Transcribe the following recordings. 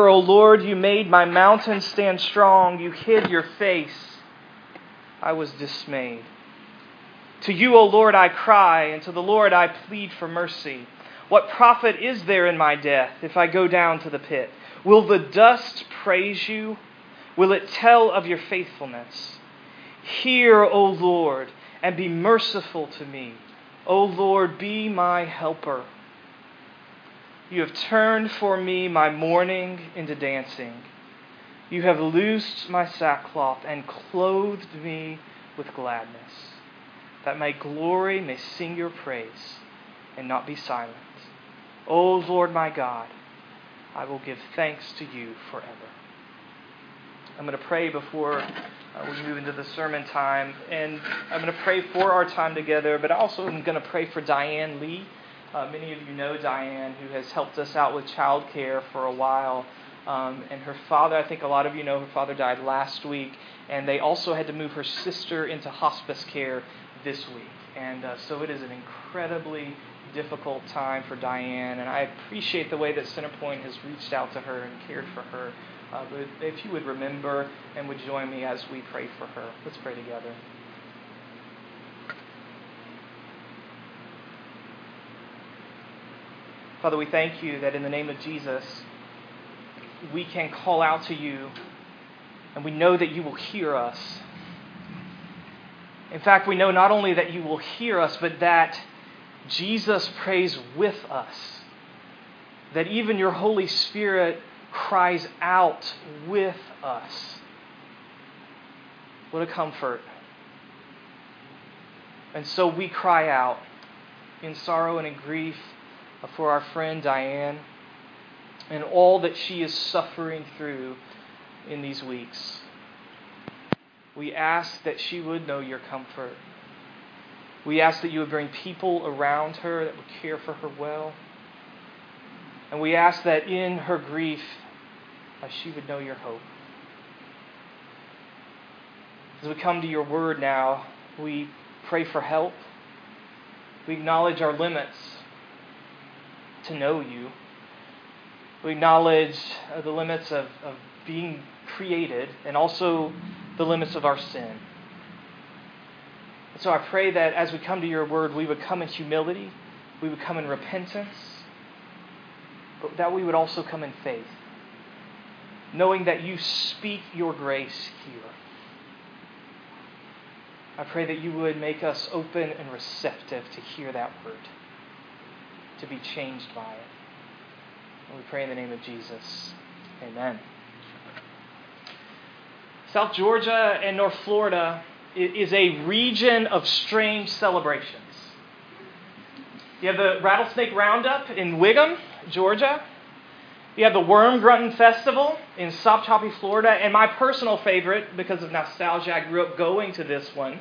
O Lord, you made my mountain stand strong. You hid your face. I was dismayed. To you, O Lord, I cry, and to the Lord I plead for mercy. What profit is there in my death if I go down to the pit? Will the dust praise you? Will it tell of your faithfulness? Hear, O Lord, and be merciful to me. O Lord, be my helper. You have turned for me my mourning into dancing. You have loosed my sackcloth and clothed me with gladness, that my glory may sing your praise and not be silent. O Lord my God, I will give thanks to you forever. I'm going to pray before uh, we move into the sermon time, and I'm going to pray for our time together, but also I'm going to pray for Diane Lee. Uh, many of you know Diane, who has helped us out with childcare for a while. Um, and her father, I think a lot of you know, her father died last week, and they also had to move her sister into hospice care this week. And uh, so it is an incredibly difficult time for Diane, and I appreciate the way that Centerpoint has reached out to her and cared for her. Uh, but if you would remember and would join me as we pray for her, let's pray together. Father, we thank you that in the name of Jesus, we can call out to you, and we know that you will hear us. In fact, we know not only that you will hear us, but that Jesus prays with us. That even your Holy Spirit cries out with us. What a comfort. And so we cry out in sorrow and in grief for our friend Diane and all that she is suffering through in these weeks. We ask that she would know your comfort. We ask that you would bring people around her that would care for her well. And we ask that in her grief, she would know your hope. As we come to your word now, we pray for help. We acknowledge our limits to know you. We acknowledge uh, the limits of, of being created and also the limits of our sin. And So I pray that as we come to your word, we would come in humility, we would come in repentance, but that we would also come in faith, knowing that you speak your grace here. I pray that you would make us open and receptive to hear that word, to be changed by it. And we pray in the name of Jesus. Amen. South Georgia and North Florida is a region of strange celebrations. You have the Rattlesnake Roundup in Whigham, Georgia. You have the Worm Grunting Festival in Sopchoppy, Florida. And my personal favorite, because of nostalgia, I grew up going to this one.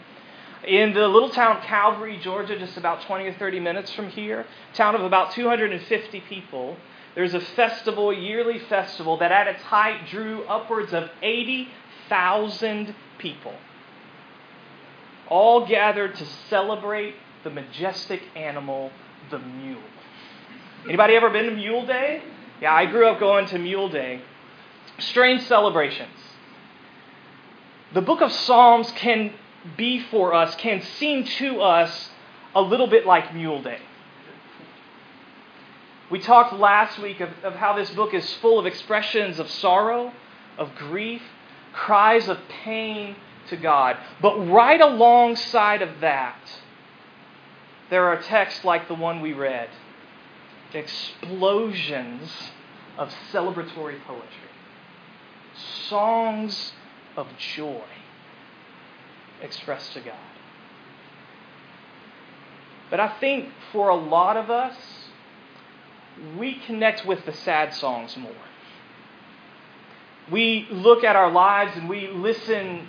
In the little town Calvary, Georgia, just about 20 or 30 minutes from here, town of about 250 people, there's a festival, yearly festival, that at its height drew upwards of 80,000 people all gathered to celebrate the majestic animal, the mule. Anybody ever been to Mule Day? Yeah, I grew up going to Mule Day. Strange celebrations. The book of Psalms can be for us, can seem to us a little bit like Mule Day. We talked last week of, of how this book is full of expressions of sorrow, of grief, cries of pain, to God. But right alongside of that, there are texts like the one we read explosions of celebratory poetry, songs of joy expressed to God. But I think for a lot of us, we connect with the sad songs more. We look at our lives and we listen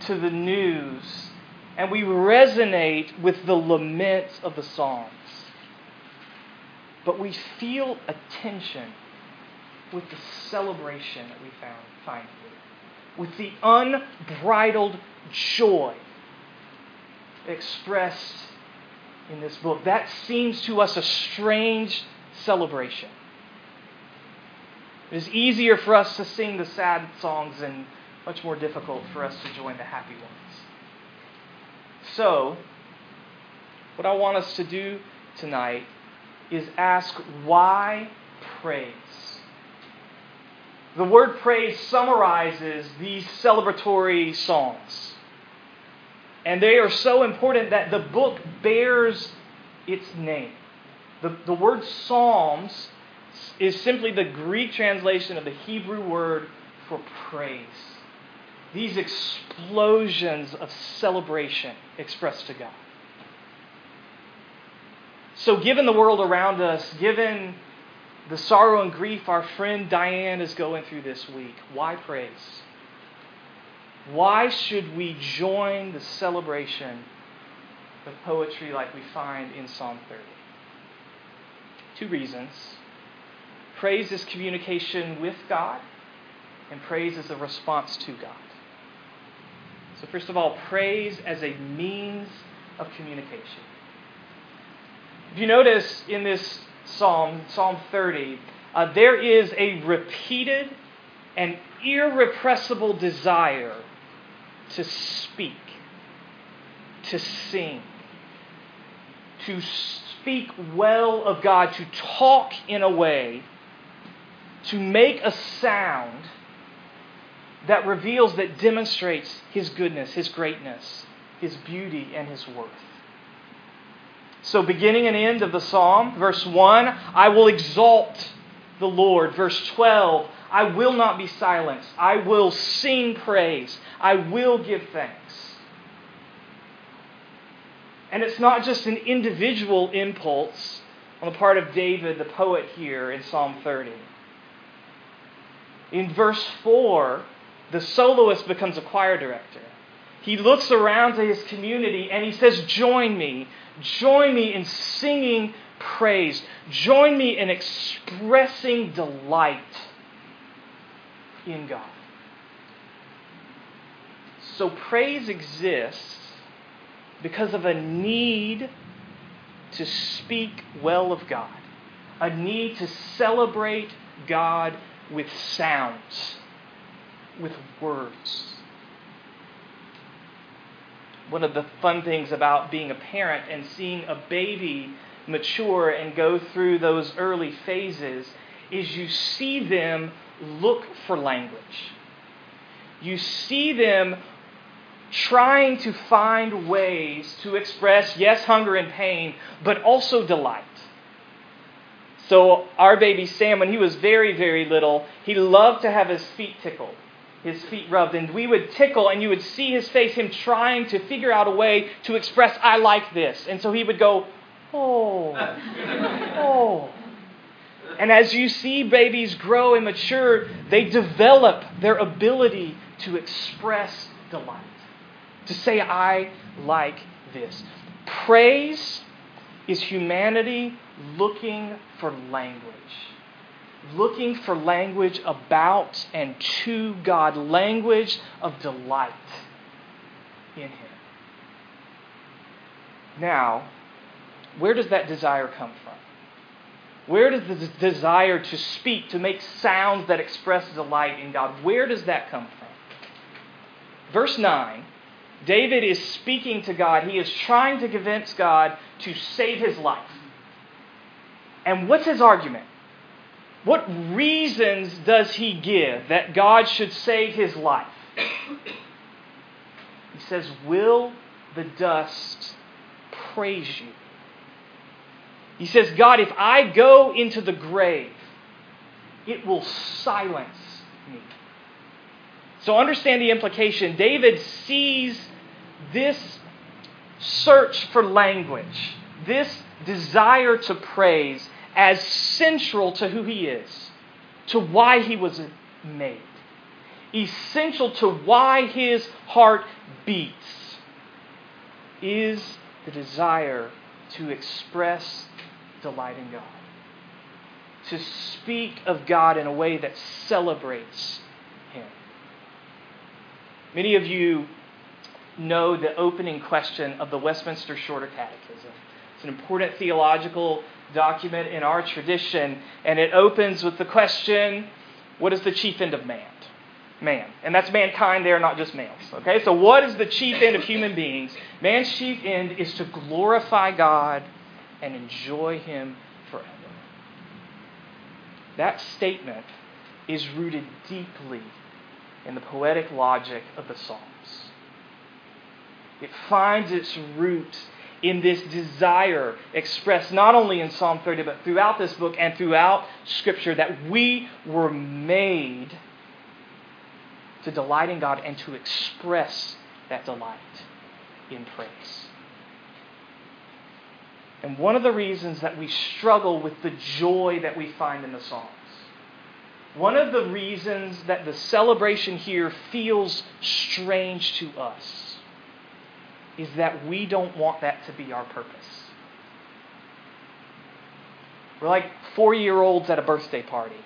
to the news and we resonate with the laments of the Psalms. But we feel a tension with the celebration that we found, find here, with the unbridled joy expressed in this book. That seems to us a strange celebration. It is easier for us to sing the sad songs and much more difficult for us to join the happy ones. So, what I want us to do tonight is ask why praise? The word praise summarizes these celebratory songs. And they are so important that the book bears its name. The, the word Psalms is simply the Greek translation of the Hebrew word for praise. These explosions of celebration expressed to God. So, given the world around us, given the sorrow and grief our friend Diane is going through this week, why praise? Why should we join the celebration of poetry like we find in Psalm 30? Two reasons. Praise is communication with God, and praise is a response to God. So, first of all, praise as a means of communication. If you notice in this psalm, Psalm 30, uh, there is a repeated and irrepressible desire to speak, to sing, to speak well of God, to talk in a way, to make a sound that reveals, that demonstrates His goodness, His greatness, His beauty, and His worth. So, beginning and end of the psalm, verse 1, I will exalt the Lord. Verse 12, I will not be silenced. I will sing praise. I will give thanks. And it's not just an individual impulse on the part of David, the poet, here in Psalm 30. In verse 4, the soloist becomes a choir director. He looks around to his community and he says, Join me. Join me in singing praise. Join me in expressing delight in God. So praise exists because of a need to speak well of God, a need to celebrate God with sounds, with words one of the fun things about being a parent and seeing a baby mature and go through those early phases is you see them look for language. You see them trying to find ways to express, yes, hunger and pain, but also delight. So, our baby Sam, when he was very, very little, he loved to have his feet tickled his feet rubbed, and we would tickle, and you would see his face, him trying to figure out a way to express, I like this. And so he would go, Oh, oh. And as you see babies grow and mature, they develop their ability to express delight, to say, I like this. Praise is humanity looking for language looking for language about and to God, language of delight in Him. Now, where does that desire come from? Where does the desire to speak, to make sounds that express delight in God, where does that come from? Verse 9, David is speaking to God. He is trying to convince God to save his life. And what's his argument? What reasons does he give that God should save his life? He says, Will the dust praise you? He says, God, if I go into the grave, it will silence me. So understand the implication. David sees this search for language, this desire to praise, as central to who he is, to why he was made, essential to why his heart beats, is the desire to express delight in God, to speak of God in a way that celebrates Him. Many of you know the opening question of the Westminster Shorter Catechism. It's an important theological document in our tradition, and it opens with the question What is the chief end of man? Man. And that's mankind there, not just males. Okay? So, what is the chief end of human beings? Man's chief end is to glorify God and enjoy Him forever. That statement is rooted deeply in the poetic logic of the Psalms. It finds its root in this desire expressed not only in Psalm 30, but throughout this book and throughout Scripture that we were made to delight in God and to express that delight in praise. And one of the reasons that we struggle with the joy that we find in the Psalms, one of the reasons that the celebration here feels strange to us, is that we don't want that to be our purpose. We're like four year olds at a birthday party.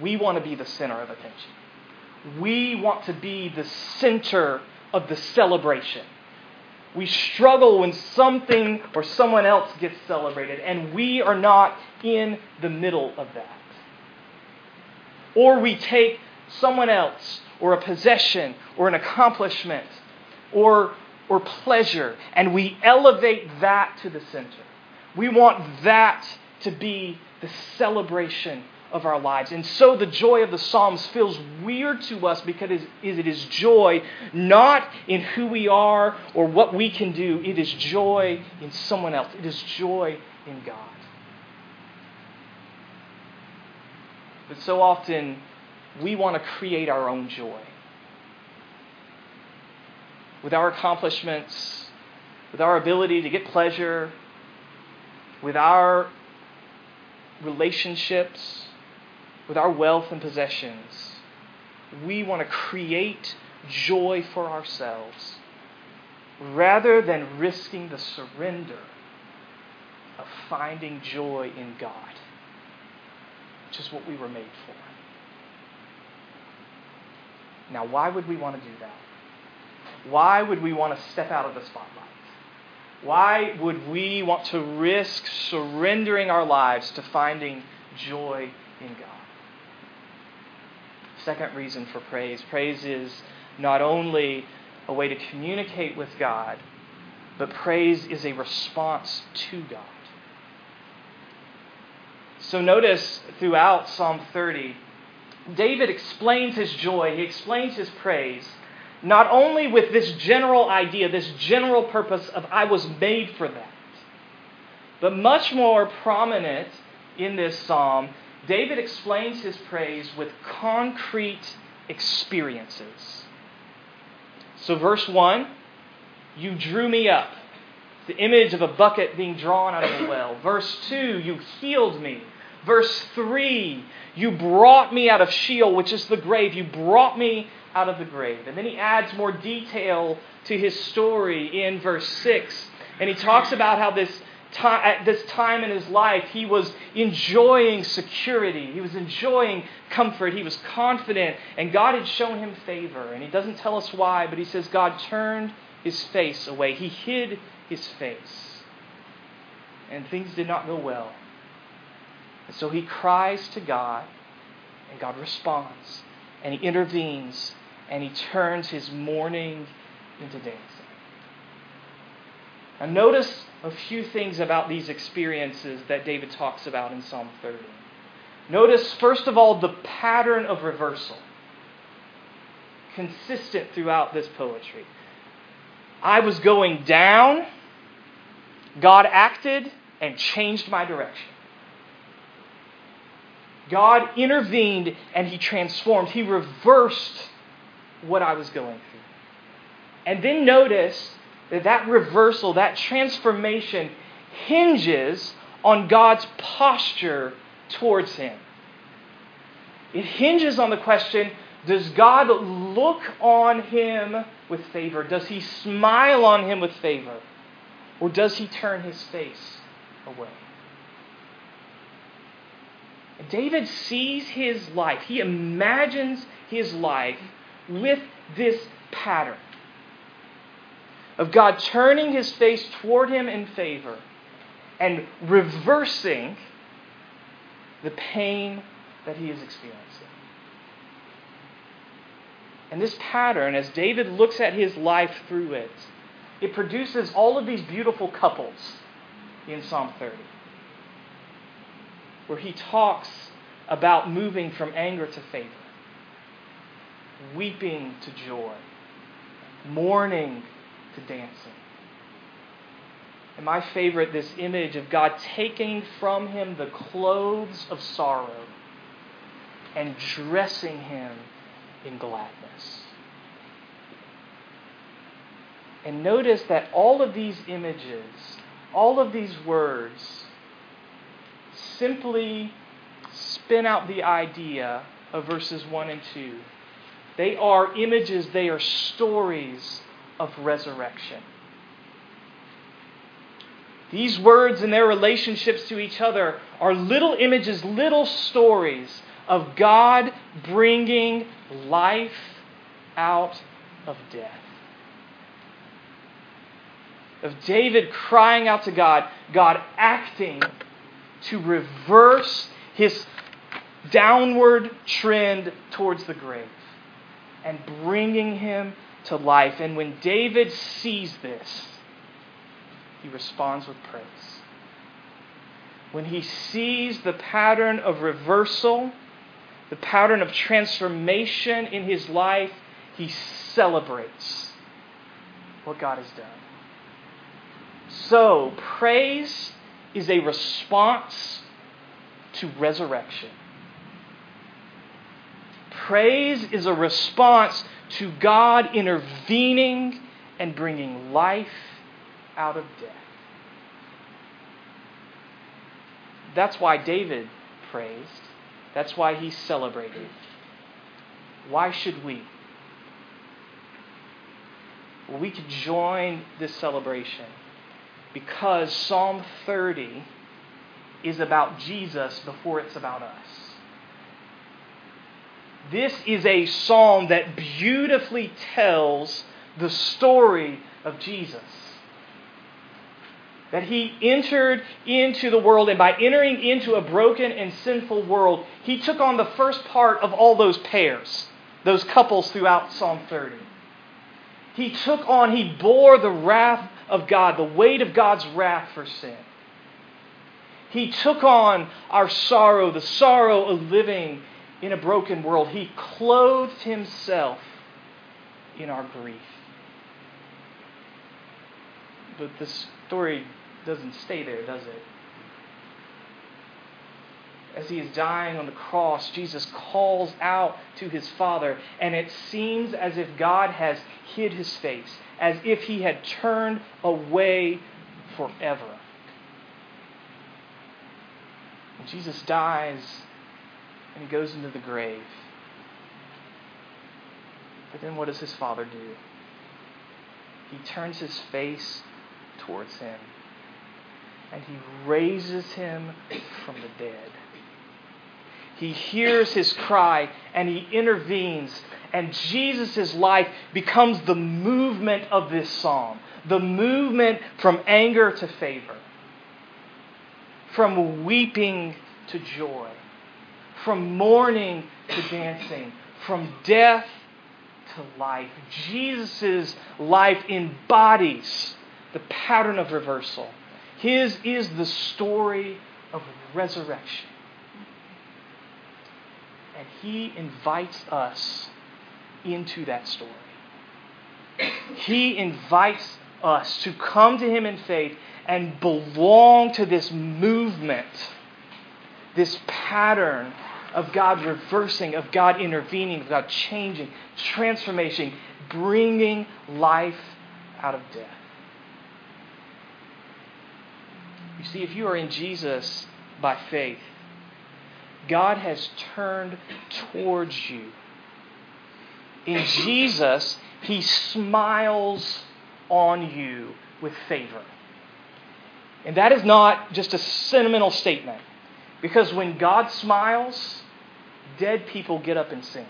We want to be the center of attention. We want to be the center of the celebration. We struggle when something or someone else gets celebrated, and we are not in the middle of that. Or we take someone else, or a possession, or an accomplishment, or, or pleasure, and we elevate that to the center. We want that to be the celebration of our lives. And so the joy of the Psalms feels weird to us because it is joy not in who we are or what we can do, it is joy in someone else, it is joy in God. But so often, we want to create our own joy. With our accomplishments, with our ability to get pleasure, with our relationships, with our wealth and possessions, we want to create joy for ourselves rather than risking the surrender of finding joy in God, which is what we were made for. Now, why would we want to do that? Why would we want to step out of the spotlight? Why would we want to risk surrendering our lives to finding joy in God? Second reason for praise praise is not only a way to communicate with God, but praise is a response to God. So notice throughout Psalm 30, David explains his joy, he explains his praise, not only with this general idea, this general purpose of I was made for that, but much more prominent in this psalm David explains his praise with concrete experiences. So, verse 1 you drew me up, the image of a bucket being drawn out of a well. Verse 2 you healed me. Verse 3 you brought me out of Sheol, which is the grave. You brought me out of the grave. And then he adds more detail to his story in verse 6. And he talks about how this at this time in his life, he was enjoying security. He was enjoying comfort. He was confident. And God had shown him favor. And he doesn't tell us why, but he says God turned his face away. He hid his face. And things did not go well. And so he cries to God, and God responds. And he intervenes, and he turns his mourning into dancing. Now, notice a few things about these experiences that David talks about in Psalm 30. Notice, first of all, the pattern of reversal, consistent throughout this poetry. I was going down, God acted and changed my direction. God intervened and He transformed, He reversed what I was going through. And then notice that that reversal, that transformation hinges on God's posture towards him. It hinges on the question does God look on him with favor? Does he smile on him with favor? Or does he turn his face away? David sees his life, he imagines his life with this pattern of God turning his face toward him in favor and reversing the pain that he is experiencing. And this pattern, as David looks at his life through it, it produces all of these beautiful couples in Psalm 30, where he talks about moving from anger to favor, weeping to joy, mourning to dancing. And my favorite, this image of God taking from him the clothes of sorrow and dressing him in gladness. And notice that all of these images, all of these words, simply spin out the idea of verses 1 and 2. They are images, they are stories of resurrection. These words and their relationships to each other are little images, little stories of God bringing life out of death. Of David crying out to God, God acting to reverse his downward trend towards the grave and bringing him to life. And when David sees this, he responds with praise. When he sees the pattern of reversal, the pattern of transformation in his life, he celebrates what God has done. So, praise is a response to resurrection. Praise is a response to God intervening and bringing life out of death. That's why David praised. That's why he celebrated. Why should we? Well, we could join this celebration because Psalm 30 is about Jesus before it's about us. This is a psalm that beautifully tells the story of Jesus. That he entered into the world, and by entering into a broken and sinful world, he took on the first part of all those pairs, those couples throughout Psalm 30. He took on, he bore the wrath of God, the weight of God's wrath for sin. He took on our sorrow, the sorrow of living in a broken world. He clothed himself in our grief. But the story doesn't stay there, does it? As he is dying on the cross, Jesus calls out to his Father, and it seems as if God has hid his face, as if he had turned away forever. And Jesus dies and he goes into the grave. But then what does his Father do? He turns his face towards him and he raises him from the dead. He hears his cry and he intervenes, and Jesus' life becomes the movement of this psalm the movement from anger to favor, from weeping to joy, from mourning to dancing, from death to life. Jesus' life embodies the pattern of reversal. His is the story of resurrection. And He invites us into that story. He invites us to come to Him in faith and belong to this movement, this pattern of God reversing, of God intervening, of God changing, transformation, bringing life out of death. You see, if you are in Jesus by faith, God has turned towards you. In Jesus, He smiles on you with favor. And that is not just a sentimental statement, because when God smiles, dead people get up and sing.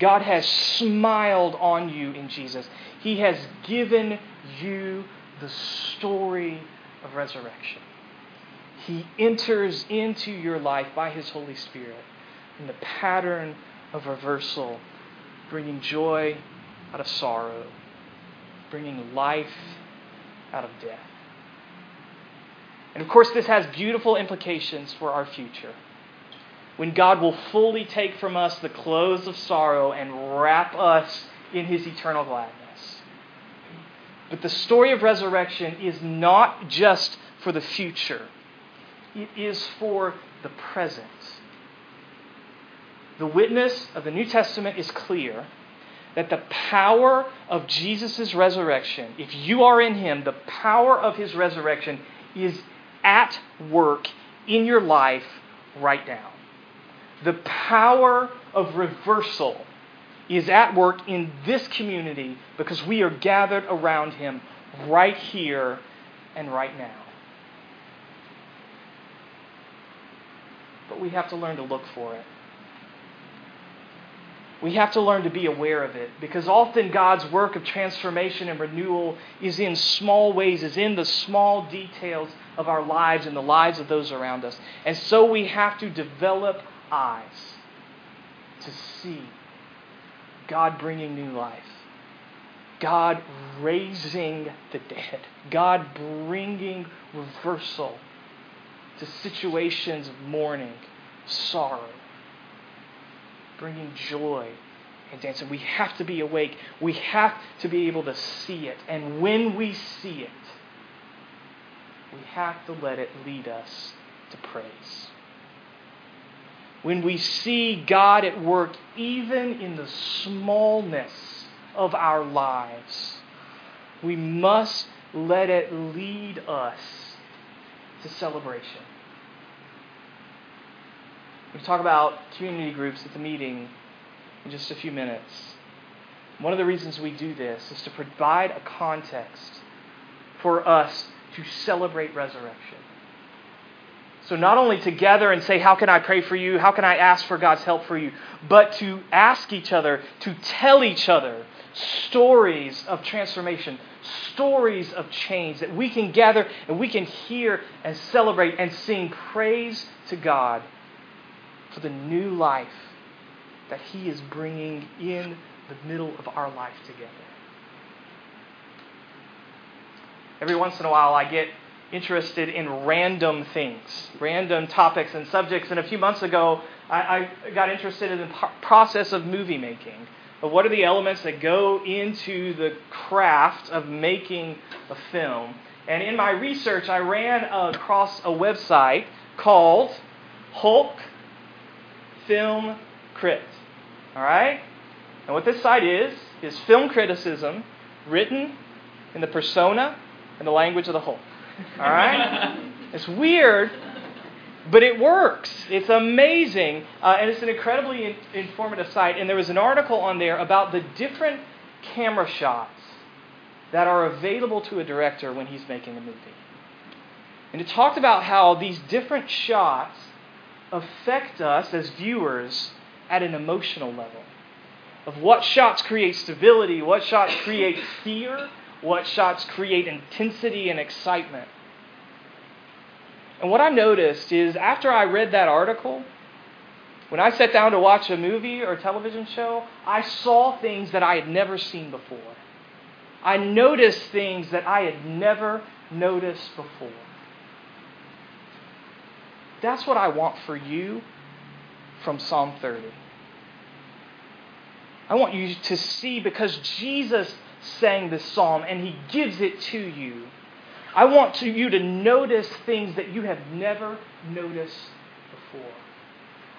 God has smiled on you in Jesus. He has given you the story of resurrection. He enters into your life by His Holy Spirit in the pattern of reversal, bringing joy out of sorrow, bringing life out of death. And of course, this has beautiful implications for our future. When God will fully take from us the clothes of sorrow and wrap us in his eternal gladness. But the story of resurrection is not just for the future, it is for the present. The witness of the New Testament is clear that the power of Jesus' resurrection, if you are in him, the power of his resurrection is at work in your life right now. The power of reversal is at work in this community because we are gathered around him right here and right now. But we have to learn to look for it. We have to learn to be aware of it because often God's work of transformation and renewal is in small ways, is in the small details of our lives and the lives of those around us. And so we have to develop eyes to see God bringing new life, God raising the dead, God bringing reversal to situations of mourning, sorrow bringing joy and dancing. We have to be awake. We have to be able to see it. And when we see it, we have to let it lead us to praise. When we see God at work, even in the smallness of our lives, we must let it lead us to celebration. We talk about community groups at the meeting in just a few minutes. One of the reasons we do this is to provide a context for us to celebrate resurrection. So, not only to gather and say, How can I pray for you? How can I ask for God's help for you? But to ask each other, to tell each other stories of transformation, stories of change that we can gather and we can hear and celebrate and sing praise to God for the new life that He is bringing in the middle of our life together. Every once in a while, I get interested in random things, random topics and subjects. And a few months ago, I, I got interested in the process of movie making. But what are the elements that go into the craft of making a film? And in my research, I ran across a website called Hulk Film Crit. All right? And what this site is, is film criticism written in the persona and the language of the Hulk. All right? it's weird, but it works. It's amazing. Uh, and it's an incredibly in- informative site. And there was an article on there about the different camera shots that are available to a director when he's making a movie. And it talked about how these different shots affect us as viewers at an emotional level. Of what shots create stability, what shots create fear, what shots create intensity and excitement. And what I noticed is after I read that article, when I sat down to watch a movie or a television show, I saw things that I had never seen before. I noticed things that I had never noticed before. That's what I want for you from Psalm 30. I want you to see because Jesus sang this psalm and he gives it to you. I want to, you to notice things that you have never noticed before.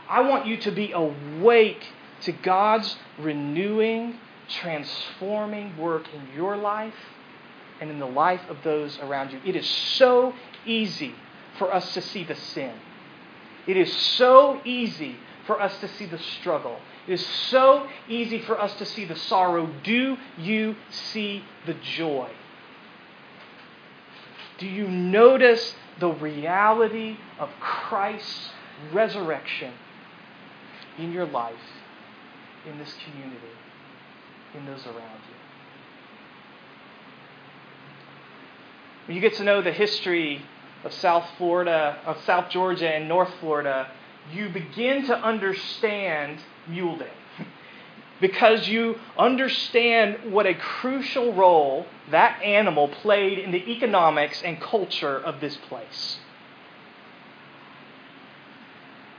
I want you to be awake to God's renewing, transforming work in your life and in the life of those around you. It is so easy for us to see the sin. It is so easy for us to see the struggle. It is so easy for us to see the sorrow. Do you see the joy? Do you notice the reality of Christ's resurrection in your life, in this community, in those around you? When you get to know the history of South Florida, of South Georgia and North Florida, you begin to understand Mule Day. because you understand what a crucial role that animal played in the economics and culture of this place.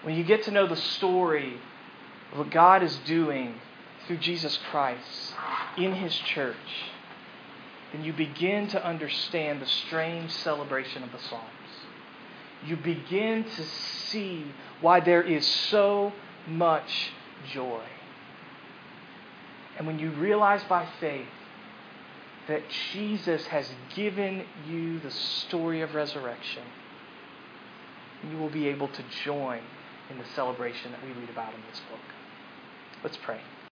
When you get to know the story of what God is doing through Jesus Christ in His church, then you begin to understand the strange celebration of the Psalms. You begin to see why there is so much joy. And when you realize by faith that Jesus has given you the story of resurrection, you will be able to join in the celebration that we read about in this book. Let's pray.